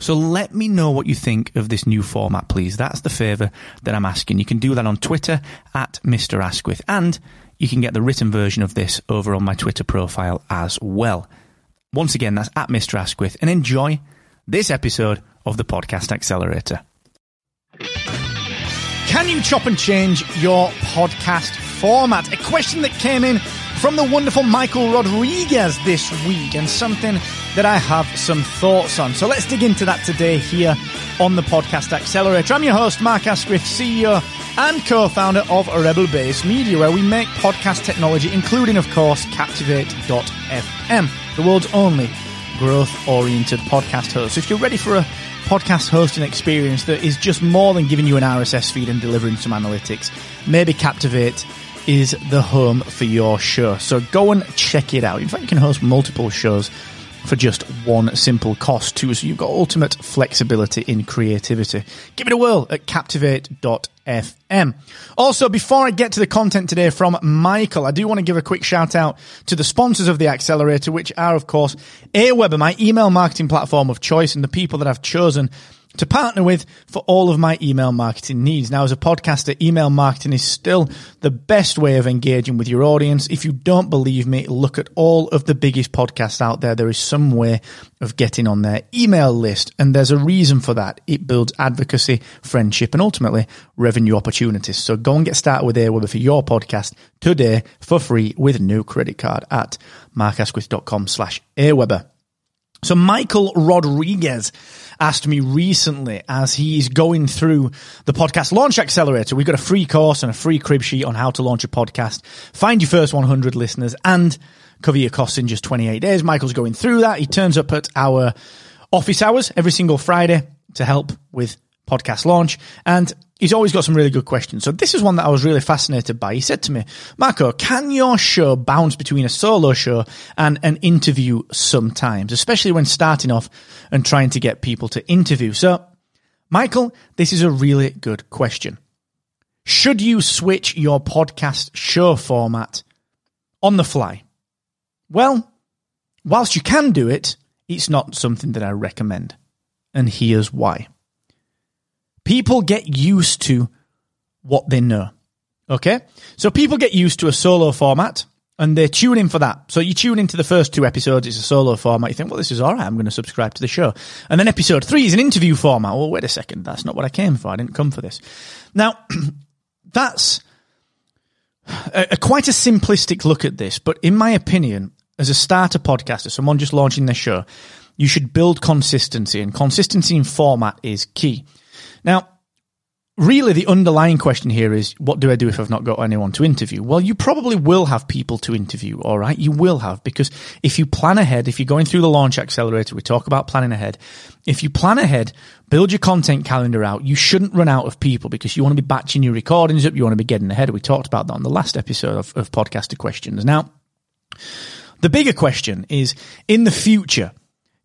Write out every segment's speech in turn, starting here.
So let me know what you think of this new format, please. That's the favour that I'm asking. You can do that on Twitter at Mr. Asquith, and you can get the written version of this over on my Twitter profile as well. Once again, that's at Mr. Asquith, and enjoy this episode of the Podcast Accelerator. Can you chop and change your podcast format? A question that came in from the wonderful Michael Rodriguez this week, and something that I have some thoughts on. So let's dig into that today here on the Podcast Accelerator. I'm your host, Mark Asquith, CEO and co-founder of Rebel Base Media, where we make podcast technology, including, of course, Captivate.fm, the world's only growth-oriented podcast host. So if you're ready for a podcast hosting experience that is just more than giving you an RSS feed and delivering some analytics, maybe Captivate is the home for your show. So go and check it out. In fact, you can host multiple shows for just one simple cost too. So you've got ultimate flexibility in creativity. Give it a whirl at captivate.fm. Also, before I get to the content today from Michael, I do want to give a quick shout out to the sponsors of the accelerator, which are of course Aweber, my email marketing platform of choice and the people that I've chosen to partner with for all of my email marketing needs. Now, as a podcaster, email marketing is still the best way of engaging with your audience. If you don't believe me, look at all of the biggest podcasts out there. There is some way of getting on their email list, and there's a reason for that. It builds advocacy, friendship, and ultimately revenue opportunities. So go and get started with Aweber for your podcast today for free with no credit card at markasquith.com slash Aweber. So Michael Rodriguez asked me recently as he's going through the podcast launch accelerator. We've got a free course and a free crib sheet on how to launch a podcast, find your first 100 listeners and cover your costs in just 28 days. Michael's going through that. He turns up at our office hours every single Friday to help with podcast launch. And he's always got some really good questions. So this is one that I was really fascinated by. He said to me, Marco, can your show bounce between a solo show and an interview sometimes, especially when starting off and trying to get people to interview? So, Michael, this is a really good question. Should you switch your podcast show format on the fly? Well, whilst you can do it, it's not something that I recommend. And here's why people get used to what they know. Okay? So people get used to a solo format and they tune in for that. So you tune into the first two episodes, it's a solo format. You think, well, this is all right. I'm going to subscribe to the show. And then episode three is an interview format. Well, wait a second. That's not what I came for. I didn't come for this. Now, that's a, a quite a simplistic look at this. But in my opinion, as a starter podcaster, someone just launching their show, you should build consistency and consistency in format is key. Now, really the underlying question here is what do I do if I've not got anyone to interview? Well, you probably will have people to interview, all right? You will have because if you plan ahead, if you're going through the launch accelerator, we talk about planning ahead. If you plan ahead, build your content calendar out, you shouldn't run out of people because you want to be batching your recordings up, you want to be getting ahead. We talked about that on the last episode of, of Podcaster Questions. Now, the bigger question is in the future,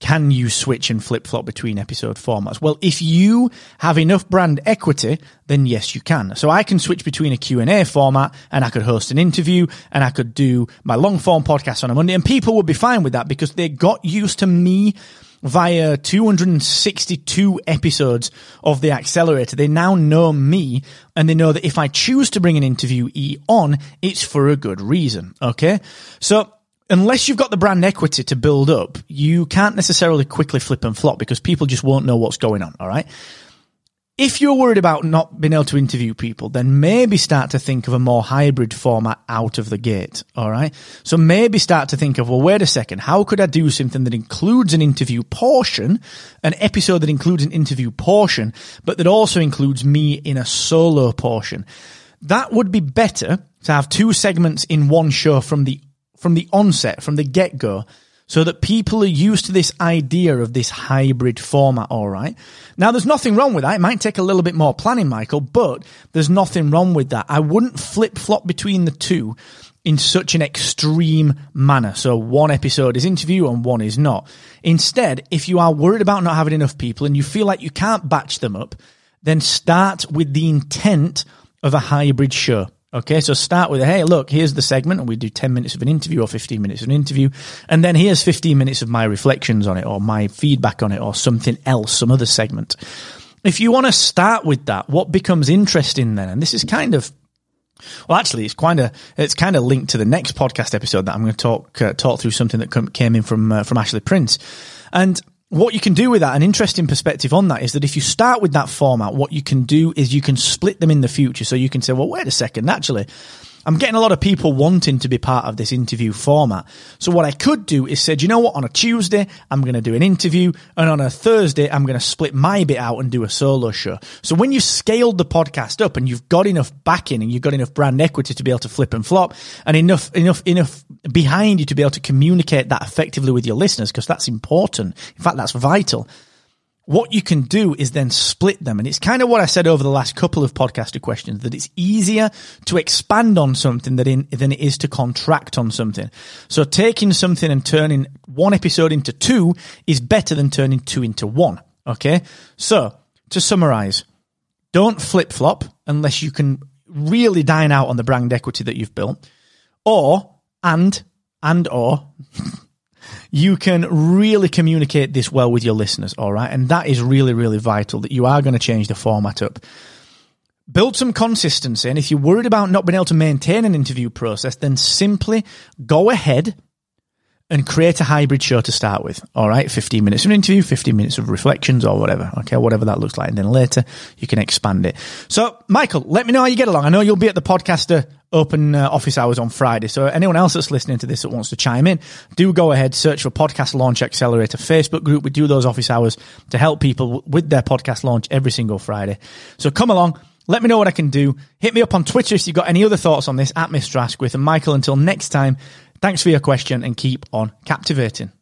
can you switch and flip flop between episode formats? Well, if you have enough brand equity, then yes, you can. So I can switch between a Q&A format and I could host an interview and I could do my long form podcast on a Monday and people would be fine with that because they got used to me via 262 episodes of the accelerator. They now know me and they know that if I choose to bring an interviewee on, it's for a good reason. Okay. So unless you've got the brand equity to build up, you can't necessarily quickly flip and flop because people just won't know what's going on. All right. if you're worried about not being able to interview people, then maybe start to think of a more hybrid format out of the gate. All right. So maybe start to think of, well, wait a second. How could I do something that includes an interview portion, an episode that includes an interview portion, but that also includes me in a solo portion? That would be better to have two segments in one show from the, from the onset, from the get go so that people are used to this idea of this hybrid format, all right? Now, there's nothing wrong with that. It might take a little bit more planning, Michael, but there's nothing wrong with that. I wouldn't flip flop between the two in such an extreme manner. So one episode is interview and one is not. Instead, if you are worried about not having enough people and you feel like you can't batch them up, then start with the intent of a hybrid show. Okay, so start with, hey, look, here's the segment, and we do 10 minutes of an interview or 15 minutes of an interview, and then here's 15 minutes of my reflections on it, or my feedback on it, or something else, some other segment. If you want to start with that, what becomes interesting then, and this is kind of well, actually, it's kind of it's kind of linked to the next podcast episode that I'm going to talk uh, talk through something that came in from uh, from Ashley Prince, and what you can do with that, an interesting perspective on that is that if you start with that format, what you can do is you can split them in the future. So you can say, well, wait a second, actually, I'm getting a lot of people wanting to be part of this interview format. So what I could do is say, you know what? On a Tuesday, I'm going to do an interview. And on a Thursday, I'm going to split my bit out and do a solo show. So when you've scaled the podcast up and you've got enough backing and you've got enough brand equity to be able to flip and flop and enough, enough, enough behind you to be able to communicate that effectively with your listeners, because that's important. In fact, that's vital what you can do is then split them. And it's kind of what I said over the last couple of podcaster questions, that it's easier to expand on something than, than it is to contract on something. So taking something and turning one episode into two is better than turning two into one. Okay. So to summarize, don't flip flop unless you can really dine out on the brand equity that you've built or, and, and or you can really communicate this well with your listeners, all right? And that is really, really vital that you are going to change the format up. Build some consistency. And if you're worried about not being able to maintain an interview process, then simply go ahead and create a hybrid show to start with. All right. 15 minutes of an interview, 15 minutes of reflections or whatever. Okay. Whatever that looks like. And then later you can expand it. So Michael, let me know how you get along. I know you'll be at the podcaster open uh, office hours on Friday. So anyone else that's listening to this that wants to chime in, do go ahead, search for podcast launch accelerator Facebook group. We do those office hours to help people with their podcast launch every single Friday. So come along. Let me know what I can do. Hit me up on Twitter if you've got any other thoughts on this at Mr. Asquith. And Michael, until next time, Thanks for your question and keep on captivating.